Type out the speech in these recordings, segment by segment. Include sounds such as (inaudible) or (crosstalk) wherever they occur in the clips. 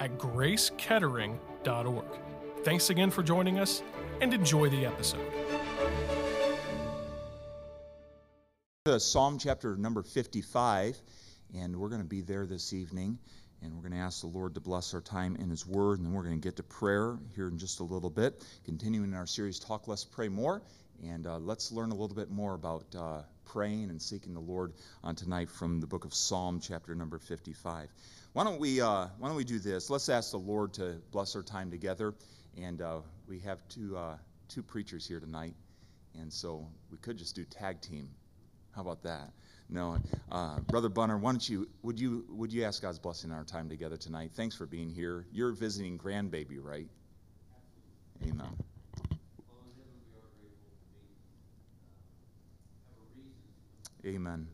at gracekettering.org. Thanks again for joining us and enjoy the episode. The Psalm chapter number 55, and we're going to be there this evening. And we're going to ask the Lord to bless our time in His Word, and then we're going to get to prayer here in just a little bit. Continuing our series, Talk Less, Pray More. And uh, let's learn a little bit more about uh, praying and seeking the Lord on tonight from the book of Psalm, chapter number 55. Why don't we uh, Why don't we do this? Let's ask the Lord to bless our time together. And uh, we have two uh, two preachers here tonight, and so we could just do tag team. How about that? No, uh, Brother Bunner, why don't you would you would you ask God's blessing on our time together tonight? Thanks for being here. You're visiting grandbaby, right? Amen. Amen.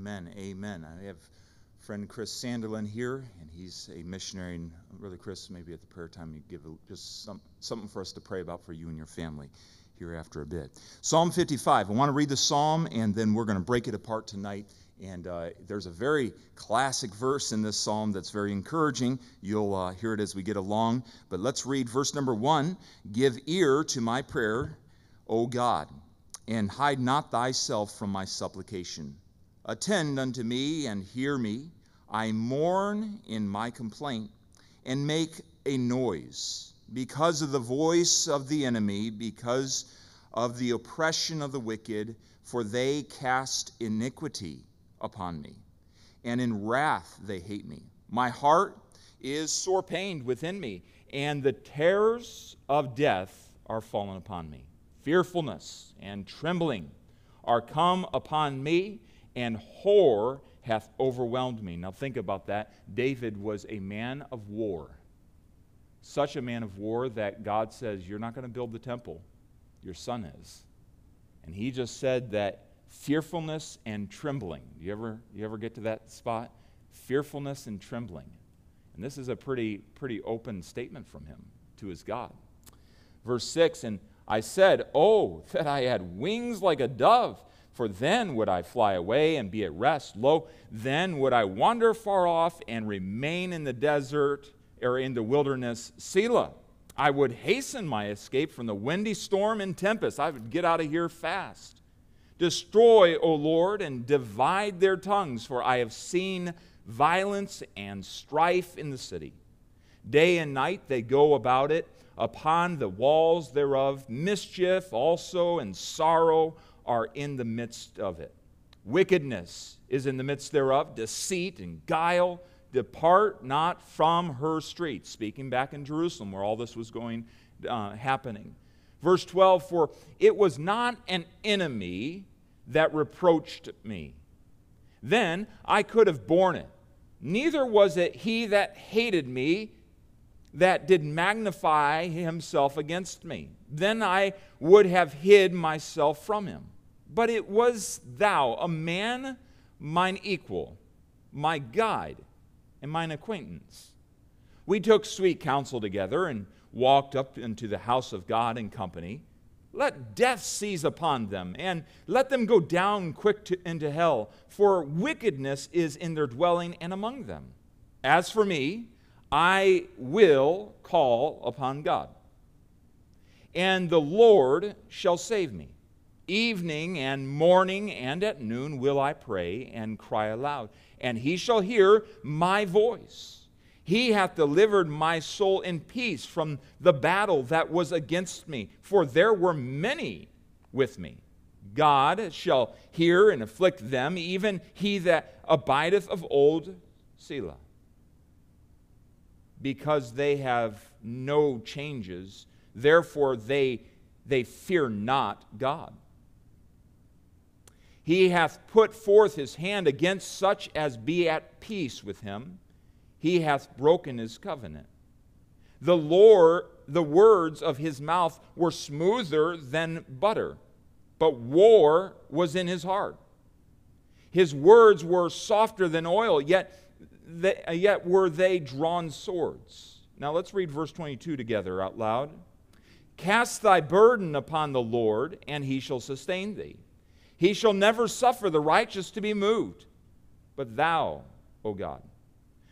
Amen. Amen. I have friend Chris Sanderlin here, and he's a missionary. And really, Chris, maybe at the prayer time, you give just some, something for us to pray about for you and your family here after a bit. Psalm 55. I want to read the psalm, and then we're going to break it apart tonight. And uh, there's a very classic verse in this psalm that's very encouraging. You'll uh, hear it as we get along. But let's read verse number one Give ear to my prayer, O God, and hide not thyself from my supplication. Attend unto me and hear me. I mourn in my complaint and make a noise because of the voice of the enemy, because of the oppression of the wicked, for they cast iniquity upon me, and in wrath they hate me. My heart is sore pained within me, and the terrors of death are fallen upon me. Fearfulness and trembling are come upon me and horror hath overwhelmed me. Now think about that. David was a man of war. Such a man of war that God says, You're not going to build the temple, your son is. And he just said that fearfulness and trembling. You ever, you ever get to that spot? Fearfulness and trembling. And this is a pretty, pretty open statement from him to his God. Verse 6 And I said, Oh, (laughs) that I had wings like a dove for then would I fly away and be at rest. Lo, then would I wander far off and remain in the desert or in the wilderness, Selah. I would hasten my escape from the windy storm and tempest. I would get out of here fast. Destroy, O Lord, and divide their tongues, for I have seen violence and strife in the city. Day and night they go about it, upon the walls thereof, mischief also and sorrow are in the midst of it. Wickedness is in the midst thereof, deceit and guile. Depart not from her streets. Speaking back in Jerusalem where all this was going, uh, happening. Verse 12 For it was not an enemy that reproached me. Then I could have borne it. Neither was it he that hated me that did magnify himself against me. Then I would have hid myself from him. But it was thou, a man mine equal, my guide, and mine acquaintance. We took sweet counsel together and walked up into the house of God in company. Let death seize upon them, and let them go down quick to, into hell, for wickedness is in their dwelling and among them. As for me, I will call upon God, and the Lord shall save me. Evening and morning and at noon will I pray and cry aloud, and he shall hear my voice. He hath delivered my soul in peace from the battle that was against me, for there were many with me. God shall hear and afflict them, even he that abideth of old, Selah. Because they have no changes, therefore they, they fear not God. He hath put forth his hand against such as be at peace with him he hath broken his covenant. The Lord, the words of his mouth were smoother than butter, but war was in his heart. His words were softer than oil, yet, they, yet were they drawn swords. Now let's read verse 22 together out loud. Cast thy burden upon the Lord, and he shall sustain thee. He shall never suffer the righteous to be moved. But thou, O God,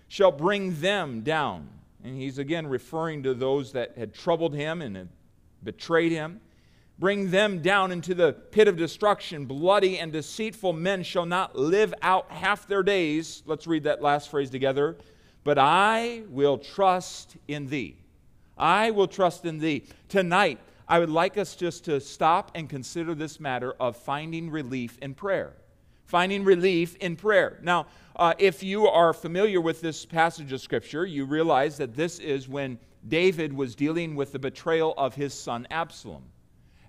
shall bring them down. And he's again referring to those that had troubled him and had betrayed him. Bring them down into the pit of destruction. Bloody and deceitful men shall not live out half their days. Let's read that last phrase together. But I will trust in thee. I will trust in thee. Tonight, I would like us just to stop and consider this matter of finding relief in prayer. Finding relief in prayer. Now, uh, if you are familiar with this passage of Scripture, you realize that this is when David was dealing with the betrayal of his son Absalom.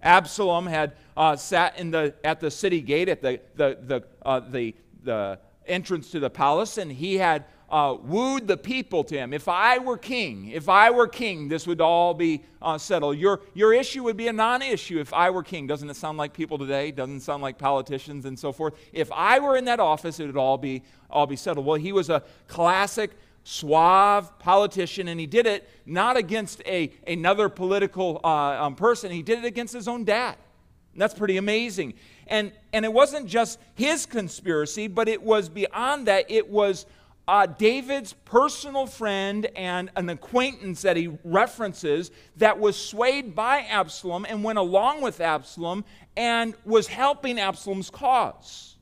Absalom had uh, sat in the, at the city gate, at the, the, the, uh, the, the entrance to the palace, and he had uh, wooed the people to him. If I were king, if I were king, this would all be uh, settled. Your, your issue would be a non issue if I were king. Doesn't it sound like people today? Doesn't sound like politicians and so forth? If I were in that office, it would all be, all be settled. Well, he was a classic suave politician, and he did it not against a, another political uh, um, person, he did it against his own dad. And that's pretty amazing. And, and it wasn't just his conspiracy, but it was beyond that. It was uh, David's personal friend and an acquaintance that he references that was swayed by Absalom and went along with Absalom and was helping Absalom's cause.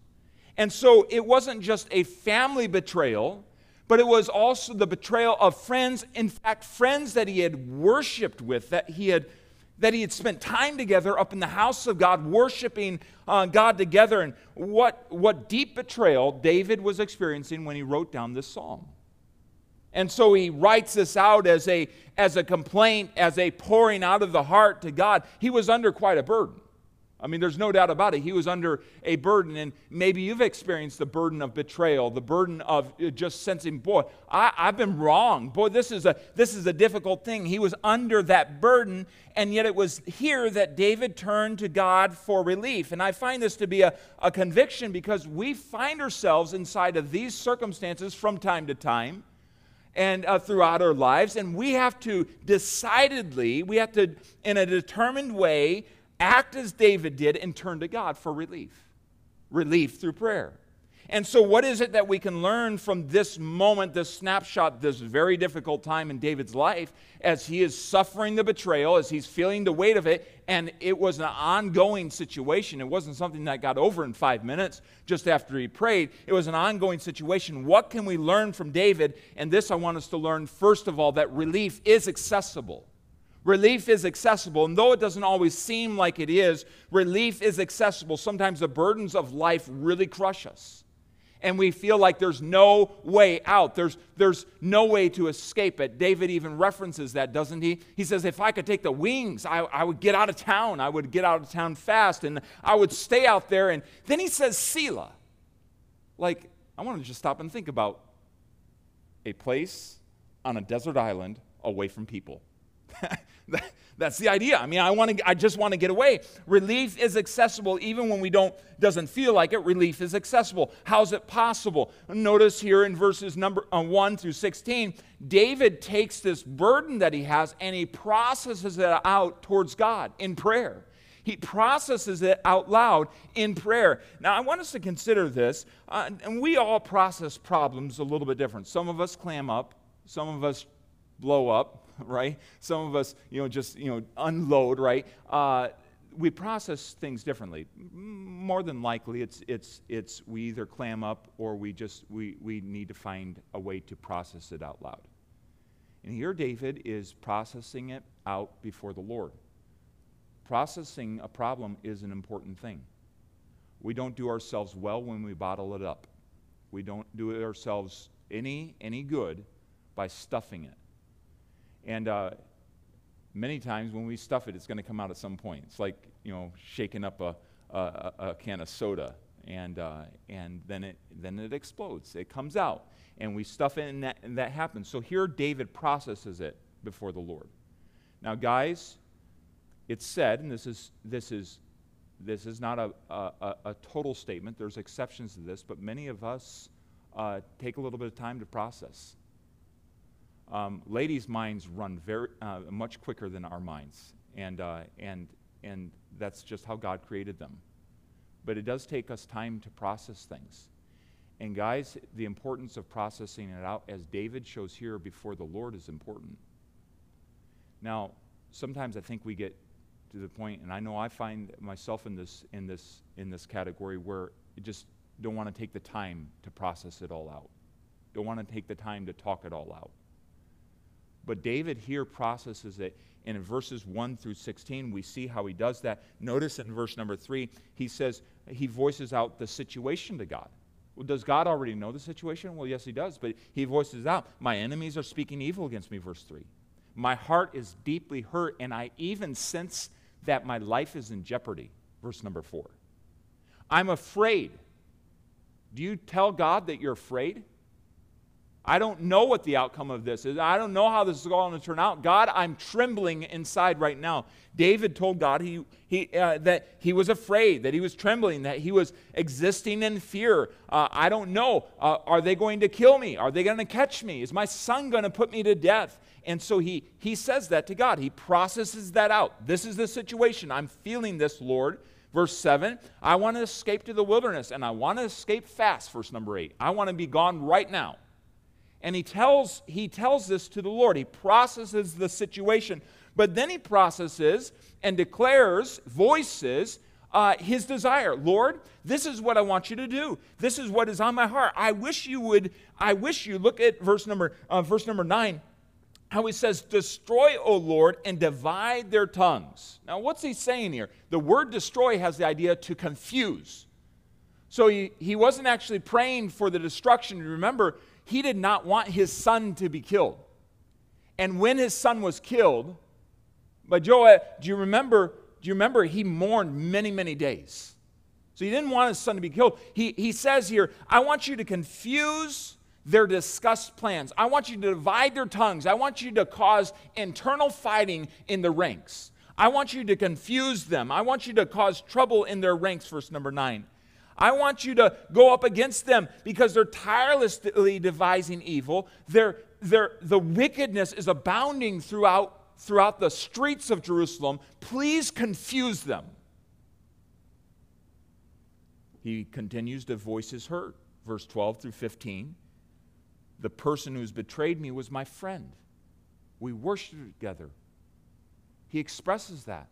And so it wasn't just a family betrayal, but it was also the betrayal of friends, in fact, friends that he had worshiped with, that he had that he had spent time together up in the house of God, worshiping uh, God together, and what, what deep betrayal David was experiencing when he wrote down this psalm. And so he writes this out as a, as a complaint, as a pouring out of the heart to God. He was under quite a burden. I mean, there's no doubt about it. He was under a burden, and maybe you've experienced the burden of betrayal, the burden of uh, just sensing, boy, I, have been wrong. Boy, this is, a, this is a difficult thing. He was under that burden, and yet it was here that David turned to God for relief. And I find this to be a, a conviction because we find ourselves inside of these circumstances from time to time and uh, throughout our lives and we have to decidedly we have to in a determined way act as David did and turn to God for relief. Relief through prayer. And so, what is it that we can learn from this moment, this snapshot, this very difficult time in David's life as he is suffering the betrayal, as he's feeling the weight of it? And it was an ongoing situation. It wasn't something that got over in five minutes just after he prayed. It was an ongoing situation. What can we learn from David? And this I want us to learn, first of all, that relief is accessible. Relief is accessible, and though it doesn't always seem like it is, relief is accessible. Sometimes the burdens of life really crush us, and we feel like there's no way out. There's, there's no way to escape it. David even references that, doesn't he? He says, If I could take the wings, I, I would get out of town. I would get out of town fast, and I would stay out there. And then he says, Selah. Like, I want to just stop and think about a place on a desert island away from people. (laughs) (laughs) That's the idea. I mean, I want to I just want to get away. Relief is accessible even when we don't doesn't feel like it. Relief is accessible. How's it possible? Notice here in verses number uh, 1 through 16, David takes this burden that he has and he processes it out towards God in prayer. He processes it out loud in prayer. Now, I want us to consider this, uh, and we all process problems a little bit different. Some of us clam up, some of us blow up, (laughs) right? Some of us, you know, just, you know, unload, right? Uh, we process things differently. More than likely, it's, it's, it's we either clam up or we just, we, we need to find a way to process it out loud. And here David is processing it out before the Lord. Processing a problem is an important thing. We don't do ourselves well when we bottle it up. We don't do ourselves any, any good by stuffing it. And uh, many times when we stuff it, it's going to come out at some point. It's like, you know, shaking up a, a, a can of soda, and, uh, and then, it, then it explodes. It comes out, and we stuff it, and that, and that happens. So here David processes it before the Lord. Now, guys, it's said, and this is, this is, this is not a, a, a total statement, there's exceptions to this, but many of us uh, take a little bit of time to process. Um, ladies' minds run very, uh, much quicker than our minds, and, uh, and, and that's just how God created them. But it does take us time to process things. And, guys, the importance of processing it out, as David shows here before the Lord, is important. Now, sometimes I think we get to the point, and I know I find myself in this, in this, in this category where you just don't want to take the time to process it all out, don't want to take the time to talk it all out. But David here processes it. And in verses 1 through 16, we see how he does that. Notice in verse number 3, he says, he voices out the situation to God. Well, does God already know the situation? Well, yes, he does. But he voices out, My enemies are speaking evil against me, verse 3. My heart is deeply hurt, and I even sense that my life is in jeopardy, verse number 4. I'm afraid. Do you tell God that you're afraid? I don't know what the outcome of this is. I don't know how this is all going to turn out. God, I'm trembling inside right now. David told God he, he, uh, that he was afraid, that he was trembling, that he was existing in fear. Uh, I don't know. Uh, are they going to kill me? Are they going to catch me? Is my son going to put me to death? And so he, he says that to God. He processes that out. This is the situation. I'm feeling this, Lord. Verse 7, I want to escape to the wilderness, and I want to escape fast, verse number 8. I want to be gone right now. And he tells, he tells this to the Lord. He processes the situation. But then he processes and declares, voices uh, his desire. Lord, this is what I want you to do. This is what is on my heart. I wish you would, I wish you, look at verse number, uh, verse number 9, how he says, Destroy, O Lord, and divide their tongues. Now, what's he saying here? The word destroy has the idea to confuse. So he, he wasn't actually praying for the destruction. Remember, he did not want his son to be killed. And when his son was killed, but Joab, do you remember? Do you remember he mourned many, many days? So he didn't want his son to be killed. He, he says here, I want you to confuse their discussed plans. I want you to divide their tongues. I want you to cause internal fighting in the ranks. I want you to confuse them. I want you to cause trouble in their ranks, verse number nine. I want you to go up against them because they're tirelessly devising evil. They're, they're, the wickedness is abounding throughout, throughout the streets of Jerusalem. Please confuse them. He continues to voice his hurt. Verse 12 through 15. The person who's betrayed me was my friend. We worshiped together. He expresses that.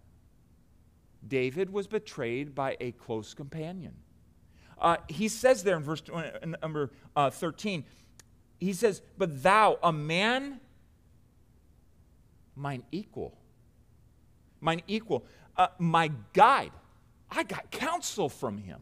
David was betrayed by a close companion. Uh, he says there in verse number uh, 13, he says, But thou, a man, mine equal, mine equal, uh, my guide, I got counsel from him.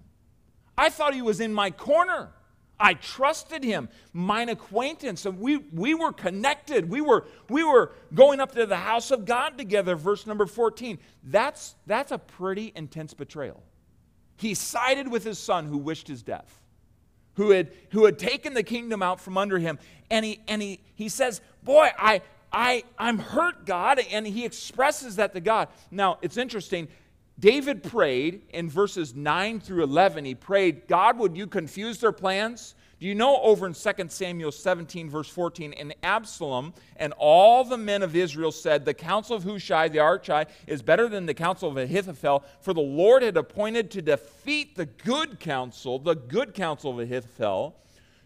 I thought he was in my corner. I trusted him, mine acquaintance, and we, we were connected. We were, we were going up to the house of God together, verse number 14. That's, that's a pretty intense betrayal. He sided with his son who wished his death, who had, who had taken the kingdom out from under him. And he, and he, he says, Boy, I, I, I'm hurt, God. And he expresses that to God. Now, it's interesting. David prayed in verses 9 through 11, he prayed, God, would you confuse their plans? Do you know over in 2 Samuel 17, verse 14, and Absalom and all the men of Israel said, The counsel of Hushai the Archite is better than the counsel of Ahithophel, for the Lord had appointed to defeat the good counsel, the good counsel of Ahithophel,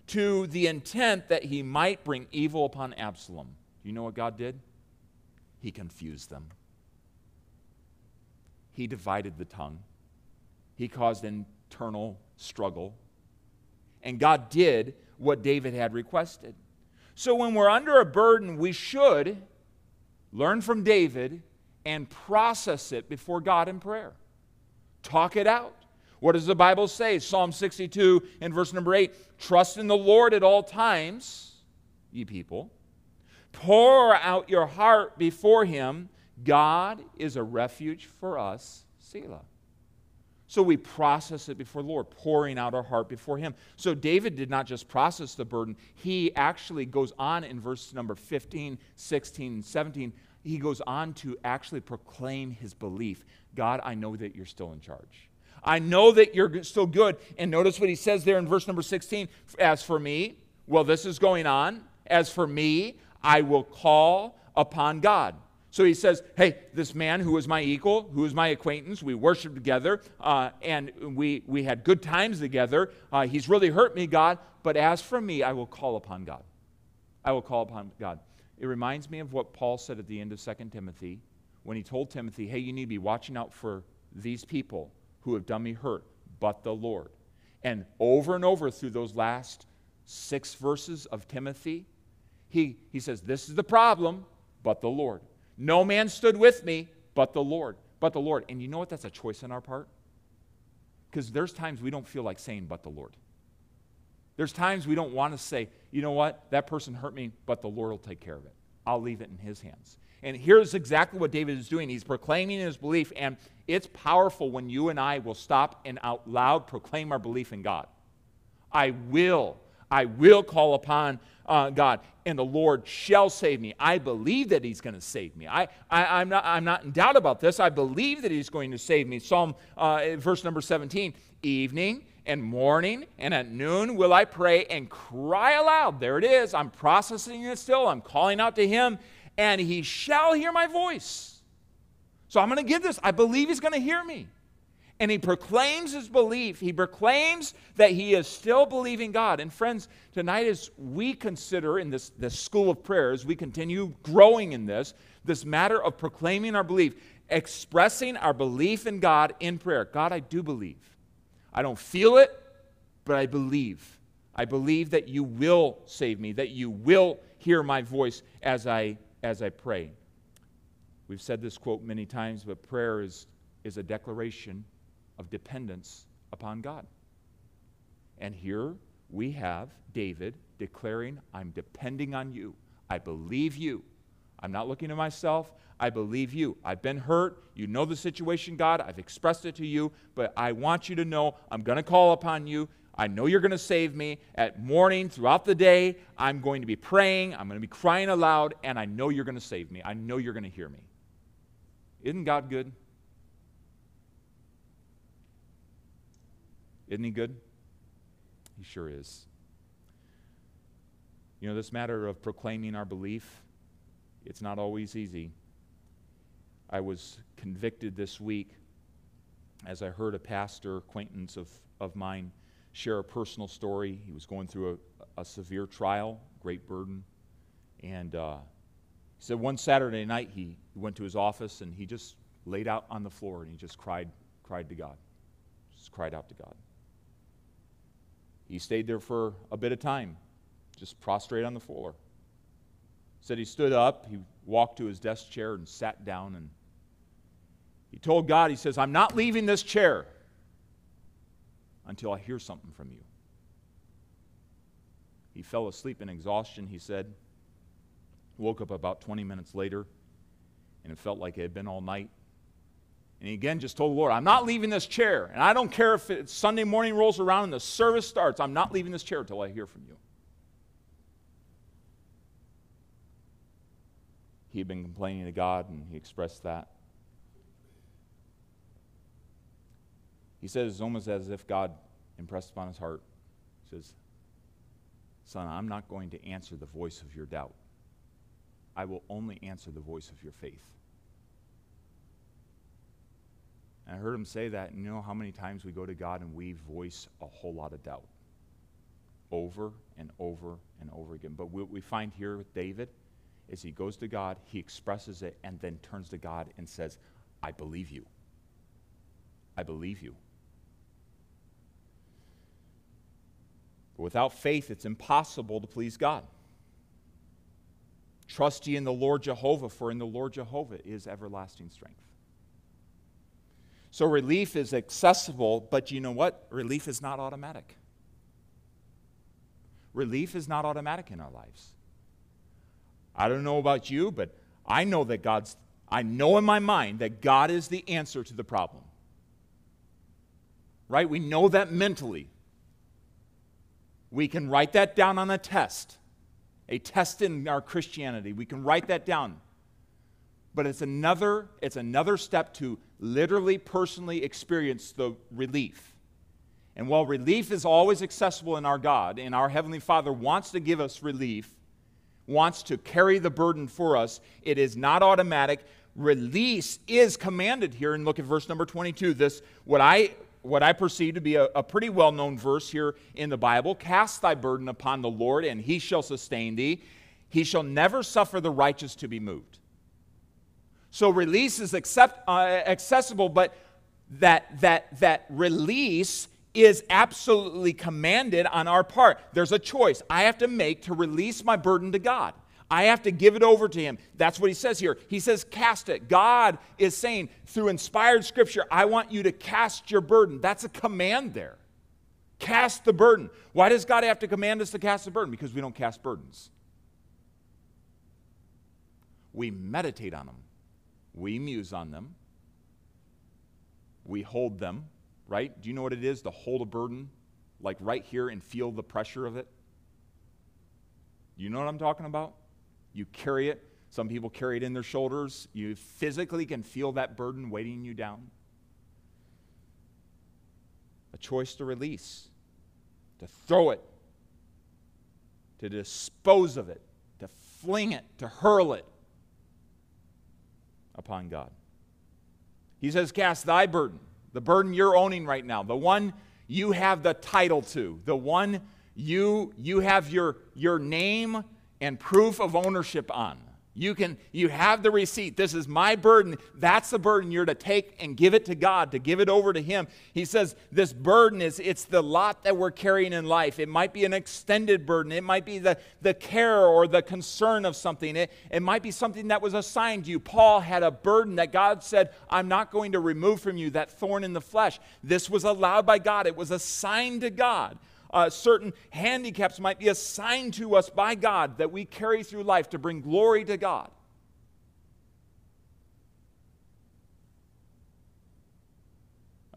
to the intent that he might bring evil upon Absalom. Do you know what God did? He confused them. He divided the tongue. He caused internal struggle and God did what David had requested. So when we're under a burden, we should learn from David and process it before God in prayer. Talk it out. What does the Bible say? Psalm 62 and verse number 8 Trust in the Lord at all times, ye people. Pour out your heart before him. God is a refuge for us. Selah. So we process it before the Lord, pouring out our heart before Him. So David did not just process the burden, he actually goes on in verse number 15, 16, and 17. He goes on to actually proclaim his belief God, I know that you're still in charge. I know that you're still good. And notice what he says there in verse number 16 As for me, well, this is going on. As for me, I will call upon God. So he says, Hey, this man who is my equal, who is my acquaintance, we worshiped together, uh, and we, we had good times together. Uh, he's really hurt me, God, but as for me, I will call upon God. I will call upon God. It reminds me of what Paul said at the end of 2 Timothy when he told Timothy, Hey, you need to be watching out for these people who have done me hurt, but the Lord. And over and over through those last six verses of Timothy, he, he says, This is the problem, but the Lord. No man stood with me but the Lord. But the Lord. And you know what? That's a choice on our part. Because there's times we don't feel like saying, but the Lord. There's times we don't want to say, you know what? That person hurt me, but the Lord will take care of it. I'll leave it in his hands. And here's exactly what David is doing. He's proclaiming his belief, and it's powerful when you and I will stop and out loud proclaim our belief in God. I will I will call upon uh, God, and the Lord shall save me. I believe that He's going to save me. I, I, am not, I'm not in doubt about this. I believe that He's going to save me. Psalm, uh, verse number 17 Evening and morning and at noon will I pray and cry aloud. There it is. I'm processing it still. I'm calling out to Him, and He shall hear my voice. So I'm going to give this. I believe He's going to hear me and he proclaims his belief. He proclaims that he is still believing God. And friends, tonight as we consider in this, this school of prayers, we continue growing in this, this matter of proclaiming our belief, expressing our belief in God in prayer. God, I do believe. I don't feel it, but I believe. I believe that you will save me, that you will hear my voice as I as I pray. We've said this quote many times, but prayer is, is a declaration of dependence upon God. And here we have David declaring, I'm depending on you. I believe you. I'm not looking at myself. I believe you. I've been hurt. You know the situation, God. I've expressed it to you, but I want you to know I'm going to call upon you. I know you're going to save me. At morning, throughout the day, I'm going to be praying. I'm going to be crying aloud, and I know you're going to save me. I know you're going to hear me. Isn't God good? Isn't he good? He sure is. You know, this matter of proclaiming our belief, it's not always easy. I was convicted this week as I heard a pastor acquaintance of, of mine share a personal story. He was going through a, a severe trial, great burden. And uh, he said one Saturday night he went to his office and he just laid out on the floor and he just cried, cried to God. Just cried out to God. He stayed there for a bit of time, just prostrate on the floor. Said he stood up, he walked to his desk chair and sat down and he told God, he says, I'm not leaving this chair until I hear something from you. He fell asleep in exhaustion, he said. Woke up about 20 minutes later, and it felt like it had been all night. And he again just told the Lord, I'm not leaving this chair. And I don't care if it's Sunday morning rolls around and the service starts, I'm not leaving this chair until I hear from you. He had been complaining to God, and he expressed that. He says it's almost as if God impressed upon his heart. He says, Son, I'm not going to answer the voice of your doubt. I will only answer the voice of your faith. And I heard him say that, and you know how many times we go to God and we voice a whole lot of doubt over and over and over again. But what we find here with David is he goes to God, he expresses it, and then turns to God and says, I believe you. I believe you. But without faith, it's impossible to please God. Trust ye in the Lord Jehovah, for in the Lord Jehovah is everlasting strength. So relief is accessible, but you know what? Relief is not automatic. Relief is not automatic in our lives. I don't know about you, but I know that God's, I know in my mind that God is the answer to the problem. Right? We know that mentally. We can write that down on a test, a test in our Christianity. We can write that down. But it's another, it's another step to literally, personally experience the relief. And while relief is always accessible in our God, and our Heavenly Father wants to give us relief, wants to carry the burden for us, it is not automatic. Release is commanded here. And look at verse number 22. This, what I what I perceive to be a, a pretty well known verse here in the Bible Cast thy burden upon the Lord, and he shall sustain thee. He shall never suffer the righteous to be moved. So release is accept, uh, accessible, but that, that, that release is absolutely commanded on our part. There's a choice I have to make to release my burden to God. I have to give it over to him. That's what he says here. He says, cast it. God is saying, through inspired scripture, I want you to cast your burden. That's a command there. Cast the burden. Why does God have to command us to cast the burden? Because we don't cast burdens. We meditate on them, we muse on them, we hold them, right? Do you know what it is to hold a burden? Like right here and feel the pressure of it? You know what I'm talking about? You carry it. Some people carry it in their shoulders. You physically can feel that burden weighting you down. A choice to release, to throw it, to dispose of it, to fling it, to hurl it upon God. He says, Cast thy burden, the burden you're owning right now, the one you have the title to, the one you, you have your, your name and proof of ownership on. You can you have the receipt. This is my burden. That's the burden you're to take and give it to God, to give it over to him. He says this burden is it's the lot that we're carrying in life. It might be an extended burden. It might be the, the care or the concern of something. It, it might be something that was assigned you. Paul had a burden that God said, I'm not going to remove from you that thorn in the flesh. This was allowed by God. It was assigned to God uh, certain handicaps might be assigned to us by God that we carry through life to bring glory to God.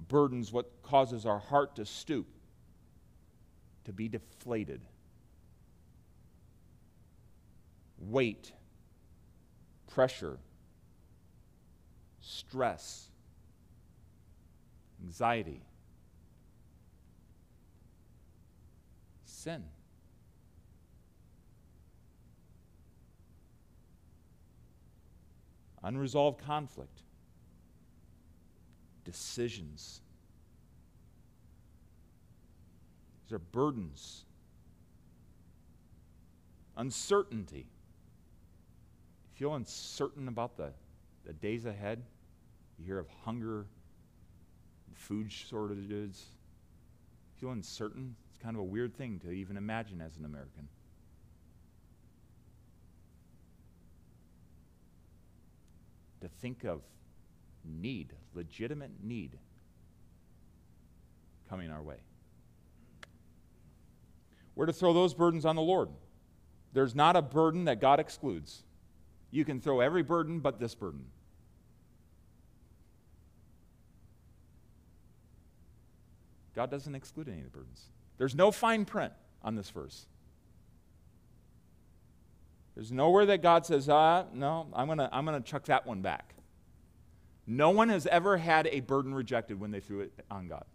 Burden's what causes our heart to stoop, to be deflated. Weight, pressure, stress, anxiety sin. Unresolved conflict, decisions. These are burdens, uncertainty. Feel uncertain about the, the days ahead? You hear of hunger, food shortages. Feel uncertain? Kind of a weird thing to even imagine as an American. To think of need, legitimate need, coming our way. We're to throw those burdens on the Lord. There's not a burden that God excludes. You can throw every burden but this burden. God doesn't exclude any of the burdens. There's no fine print on this verse. There's nowhere that God says, ah, no, I'm going to I'm going to chuck that one back. No one has ever had a burden rejected when they threw it on God.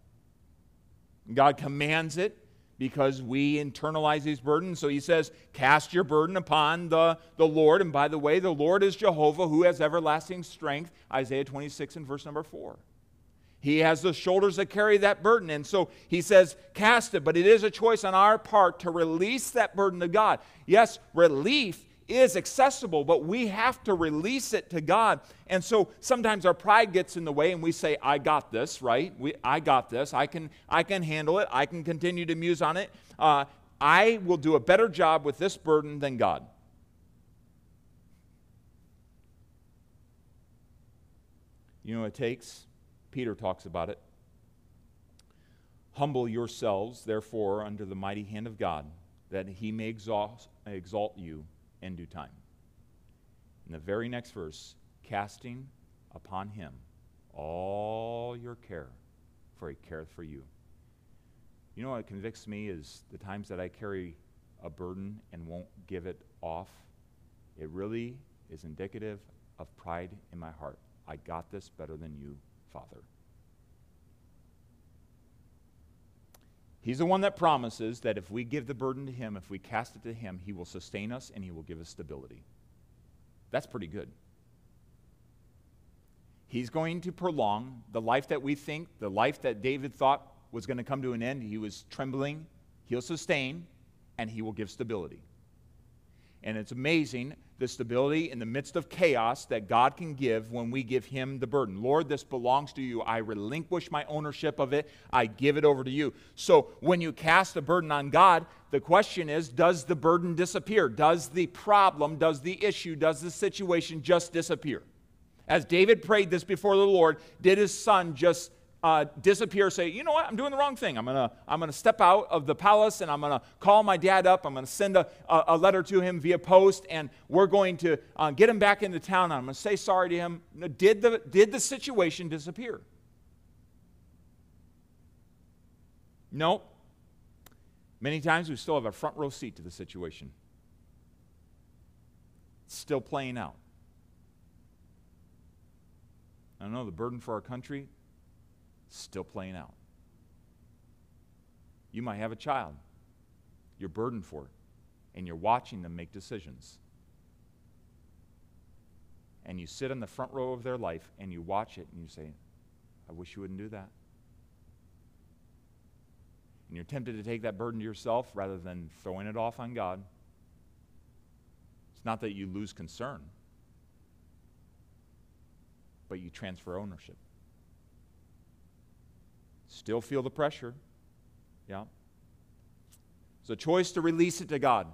God commands it because we internalize these burdens. So he says, Cast your burden upon the, the Lord. And by the way, the Lord is Jehovah who has everlasting strength. Isaiah 26 and verse number 4. He has the shoulders that carry that burden. And so he says, cast it. But it is a choice on our part to release that burden to God. Yes, relief is accessible, but we have to release it to God. And so sometimes our pride gets in the way and we say, I got this, right? We, I got this. I can, I can handle it. I can continue to muse on it. Uh, I will do a better job with this burden than God. You know what it takes? Peter talks about it. Humble yourselves, therefore, under the mighty hand of God, that he may exalt, exalt you in due time. In the very next verse, casting upon him all your care, for he careth for you. You know what convicts me is the times that I carry a burden and won't give it off. It really is indicative of pride in my heart. I got this better than you, Father. He's the one that promises that if we give the burden to Him, if we cast it to Him, He will sustain us and He will give us stability. That's pretty good. He's going to prolong the life that we think, the life that David thought was going to come to an end. He was trembling. He'll sustain and He will give stability. And it's amazing the stability in the midst of chaos that God can give when we give Him the burden. Lord, this belongs to you. I relinquish my ownership of it. I give it over to you. So when you cast the burden on God, the question is does the burden disappear? Does the problem, does the issue, does the situation just disappear? As David prayed this before the Lord, did his son just uh, disappear, say, you know what, I'm doing the wrong thing. I'm going to I'm gonna step out of the palace and I'm going to call my dad up. I'm going to send a, a, letter to him via post and we're going to uh, get him back into town. I'm going to say sorry to him. Did the, did the situation disappear? No. Many times we still have a front row seat to the situation. It's still playing out. I don't know, the burden for our country, still playing out. You might have a child, you're burdened for and you're watching them make decisions. And you sit in the front row of their life and you watch it and you say, I wish you wouldn't do that. And you're tempted to take that burden to yourself rather than throwing it off on God. It's not that you lose concern, but you transfer ownership. Still feel the pressure. Yeah. It's a choice to release it to God.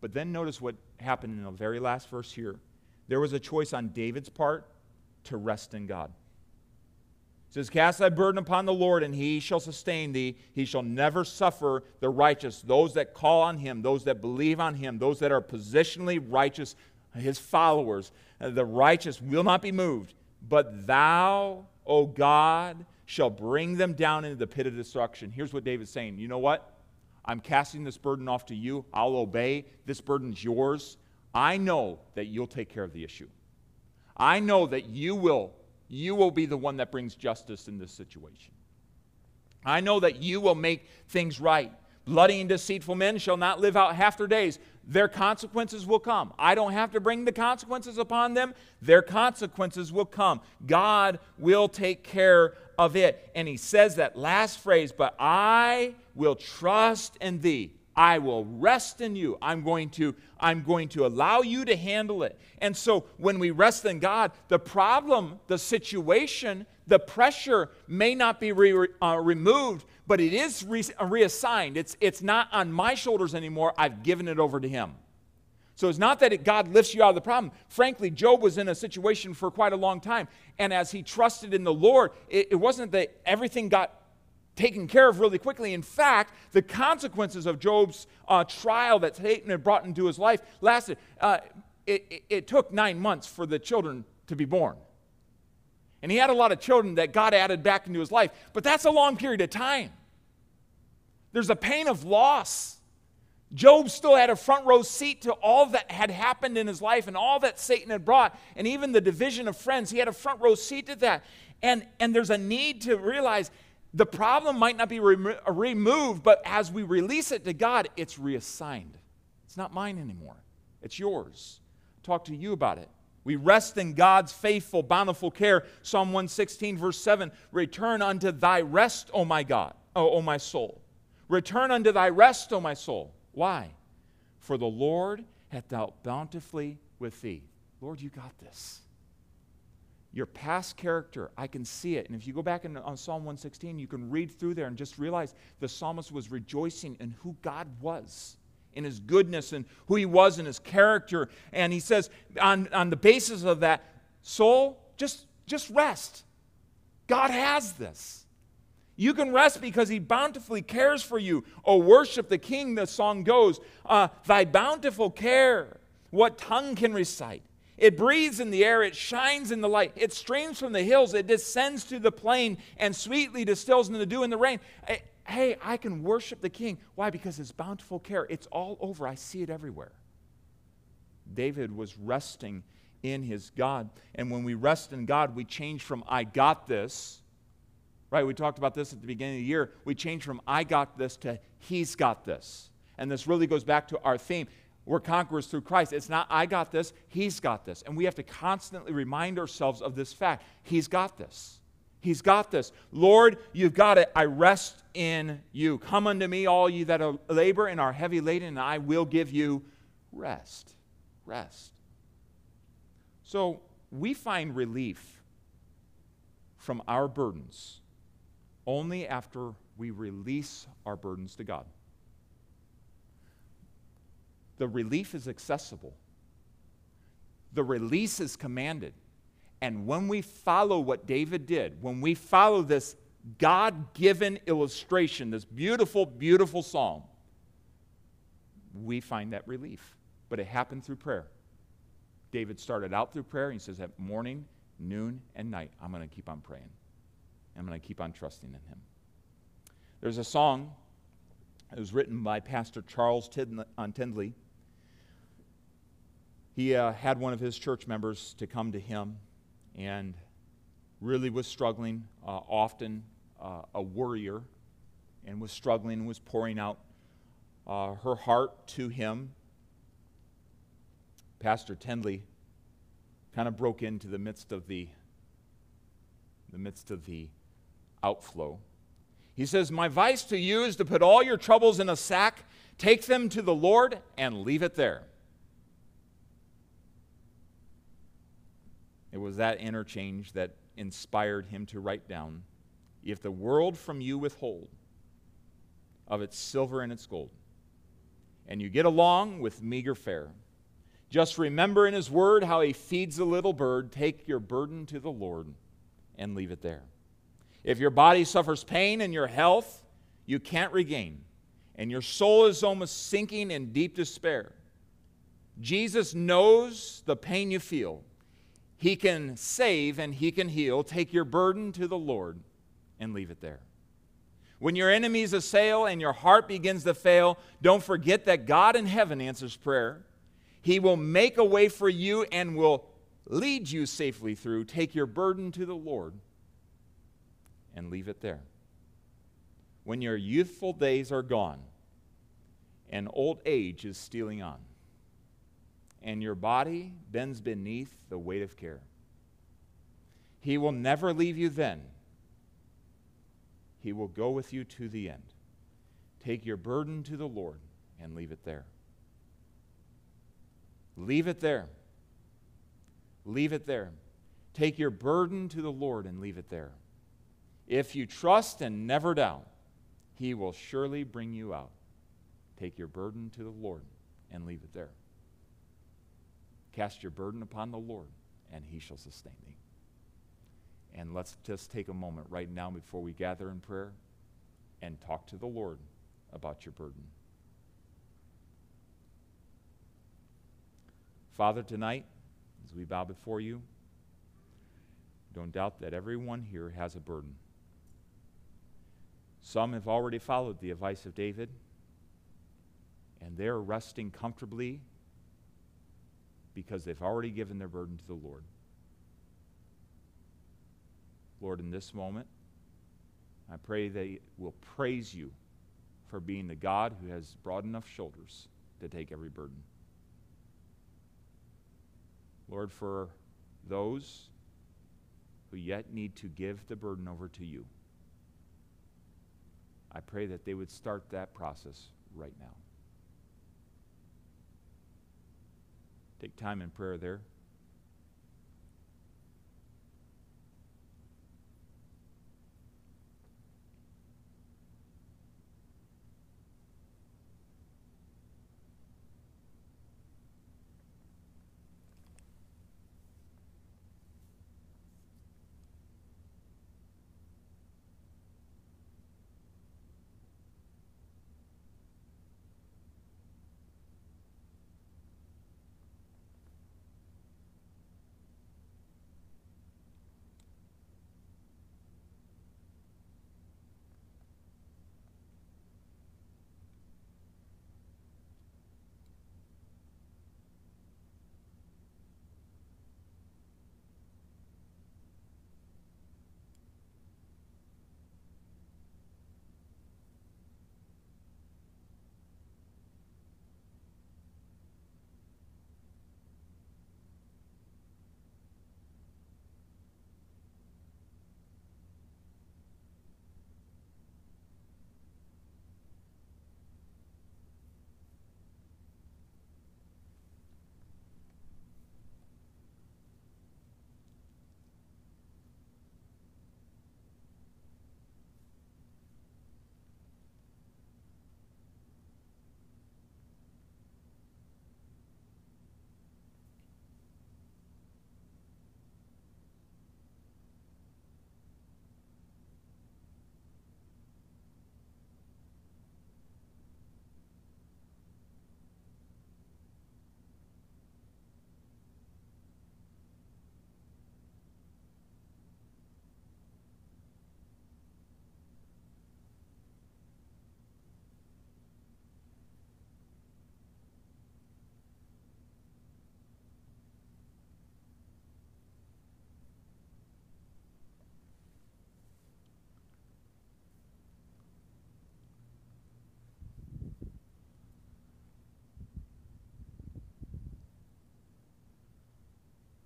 But then notice what happened in the very last verse here. There was a choice on David's part to rest in God. It says, Cast thy burden upon the Lord, and he shall sustain thee. He shall never suffer the righteous, those that call on him, those that believe on him, those that are positionally righteous, his followers. The righteous will not be moved. But thou, O God, shall bring them down into the pit of destruction. Here's what David's saying You know what? I'm casting this burden off to you. I'll obey. This burden's yours. I know that you'll take care of the issue. I know that you will you will be the one that brings justice in this situation. I know that you will make things right. Bloody and deceitful men shall not live out half their days. Their consequences will come. I don't have to bring the consequences upon them. Their consequences will come. God will take care of it. And he says that last phrase, but I will trust in thee. I will rest in you. I'm going to I'm going to allow you to handle it. And so when we rest in God, the problem, the situation, the pressure may not be re, uh, removed, but it is re, reassigned. It's it's not on my shoulders anymore. I've given it over to him. So it's not that it, God lifts you out of the problem. Frankly, Job was in a situation for quite a long time. And as he trusted in the Lord, it, it wasn't that everything got taken care of really quickly. In fact, the consequences of Job's uh, trial that Satan had brought into his life lasted, uh, it, it, it took nine months for the children to be born. And he had a lot of children that God added back into his life, but that's a long period of time. There's a pain of loss. Job still had a front row seat to all that had happened in his life and all that Satan had brought, and even the division of friends. He had a front row seat to that. And, and there's a need to realize the problem might not be remo- removed, but as we release it to God, it's reassigned. It's not mine anymore, it's yours. talk to you about it. We rest in God's faithful, bountiful care. Psalm 116, verse 7 Return unto thy rest, O my God, O, o my soul. Return unto thy rest, O my soul. Why? For the Lord hath dealt bountifully with thee. Lord, you got this. Your past character, I can see it. And if you go back in, on Psalm 116, you can read through there and just realize the psalmist was rejoicing in who God was, in his goodness and who he was in his character. And he says, on, on the basis of that, soul, just, just rest. God has this. You can rest because he bountifully cares for you. Oh, worship the king, the song goes. Uh, Thy bountiful care, what tongue can recite? It breathes in the air, it shines in the light, it streams from the hills, it descends to the plain, and sweetly distills in the dew and the rain. Hey, I can worship the king. Why? Because his bountiful care, it's all over. I see it everywhere. David was resting in his God. And when we rest in God, we change from I got this, right? We talked about this at the beginning of the year. We change from I got this to He's got this. And this really goes back to our theme. We're conquerors through Christ. It's not I got this, He's got this. And we have to constantly remind ourselves of this fact He's got this. He's got this. Lord, you've got it. I rest in you. Come unto me, all you that labor and are heavy laden, and I will give you rest. Rest. So we find relief from our burdens only after we release our burdens to God. The relief is accessible, the release is commanded. And when we follow what David did, when we follow this God given illustration, this beautiful, beautiful psalm, we find that relief. But it happened through prayer. David started out through prayer. and He says, at morning, noon, and night, I'm going to keep on praying. I'm going to keep on trusting in him. There's a song that was written by Pastor Charles Tindley. He uh, had one of his church members to come to him and really was struggling, uh, often uh, a worrier, and was struggling, and was pouring out uh, her heart to him Pastor Tindley kind of broke into the midst of the, the midst of the outflow. He says, My advice to you is to put all your troubles in a sack, take them to the Lord, and leave it there. It was that interchange that inspired him to write down If the world from you withhold of its silver and its gold, and you get along with meager fare, just remember in His Word how He feeds the little bird. Take your burden to the Lord and leave it there. If your body suffers pain and your health you can't regain, and your soul is almost sinking in deep despair, Jesus knows the pain you feel. He can save and He can heal. Take your burden to the Lord and leave it there. When your enemies assail and your heart begins to fail, don't forget that God in heaven answers prayer. He will make a way for you and will lead you safely through. Take your burden to the Lord and leave it there. When your youthful days are gone and old age is stealing on, and your body bends beneath the weight of care, He will never leave you then. He will go with you to the end. Take your burden to the Lord and leave it there. Leave it there. Leave it there. Take your burden to the Lord and leave it there. If you trust and never doubt, He will surely bring you out. Take your burden to the Lord and leave it there. Cast your burden upon the Lord, and He shall sustain thee. And let's just take a moment right now before we gather in prayer and talk to the Lord about your burden. Father, tonight, as we bow before you, don't doubt that everyone here has a burden. Some have already followed the advice of David, and they're resting comfortably because they've already given their burden to the Lord. Lord, in this moment, I pray they will praise you for being the God who has broad enough shoulders to take every burden. Lord, for those who yet need to give the burden over to you, I pray that they would start that process right now. Take time in prayer there.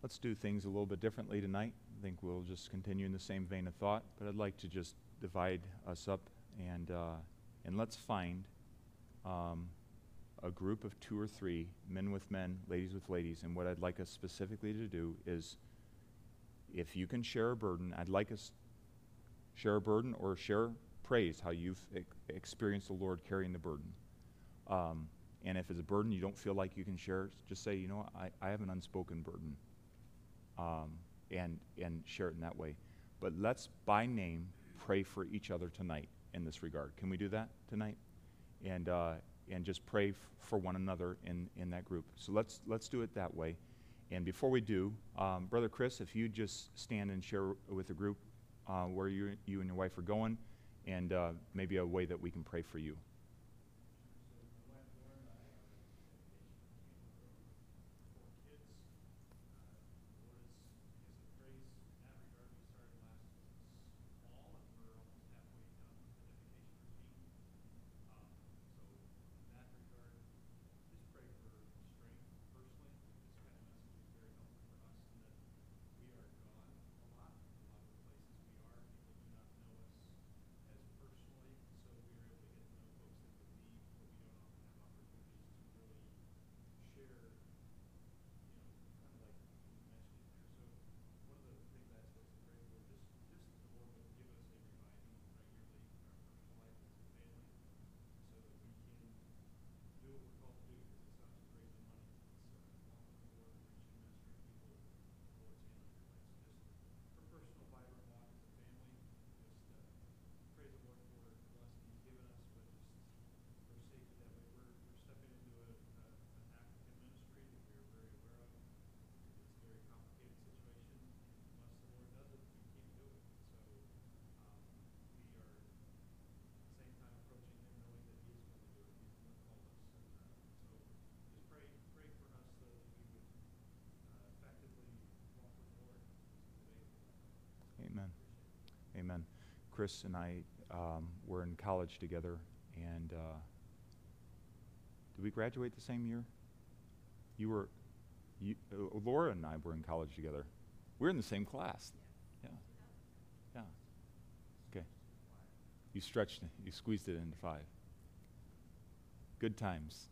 Let's do things a little bit differently tonight. I think we'll just continue in the same vein of thought, but I'd like to just divide us up and, uh, and let's find um, a group of two or three, men with men, ladies with ladies. And what I'd like us specifically to do is if you can share a burden, I'd like us share a burden or share praise how you've e- experienced the Lord carrying the burden. Um, and if it's a burden you don't feel like you can share, just say, you know, I, I have an unspoken burden. Um, and, and share it in that way. But let's, by name, pray for each other tonight in this regard. Can we do that tonight? And, uh, and just pray f- for one another in, in that group. So let's, let's do it that way. And before we do, um, Brother Chris, if you just stand and share with the group uh, where you, you and your wife are going, and uh, maybe a way that we can pray for you. Chris and I um, were in college together, and uh, did we graduate the same year? You were, you, uh, Laura and I were in college together. We are in the same class. Yeah. Yeah. Okay. You stretched, it, you squeezed it into five. Good times.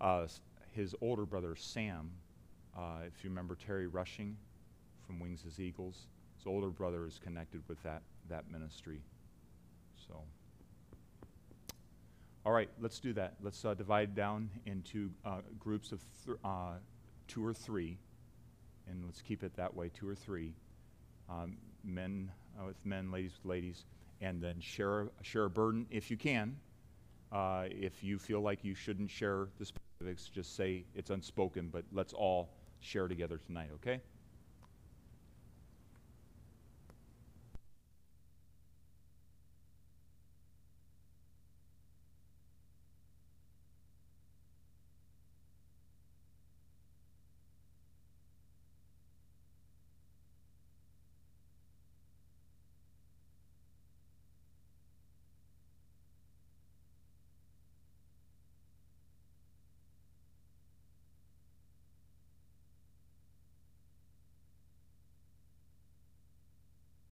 Uh, his older brother, Sam, uh, if you remember Terry Rushing from Wings as Eagles, his older brother is connected with that, that ministry. So, all right, let's do that. Let's uh, divide down into uh, groups of th- uh, two or three, and let's keep it that way two or three. Um, men uh, with men, ladies with ladies, and then share, share a burden if you can. Uh, if you feel like you shouldn't share the specifics, just say it's unspoken, but let's all share together tonight, okay?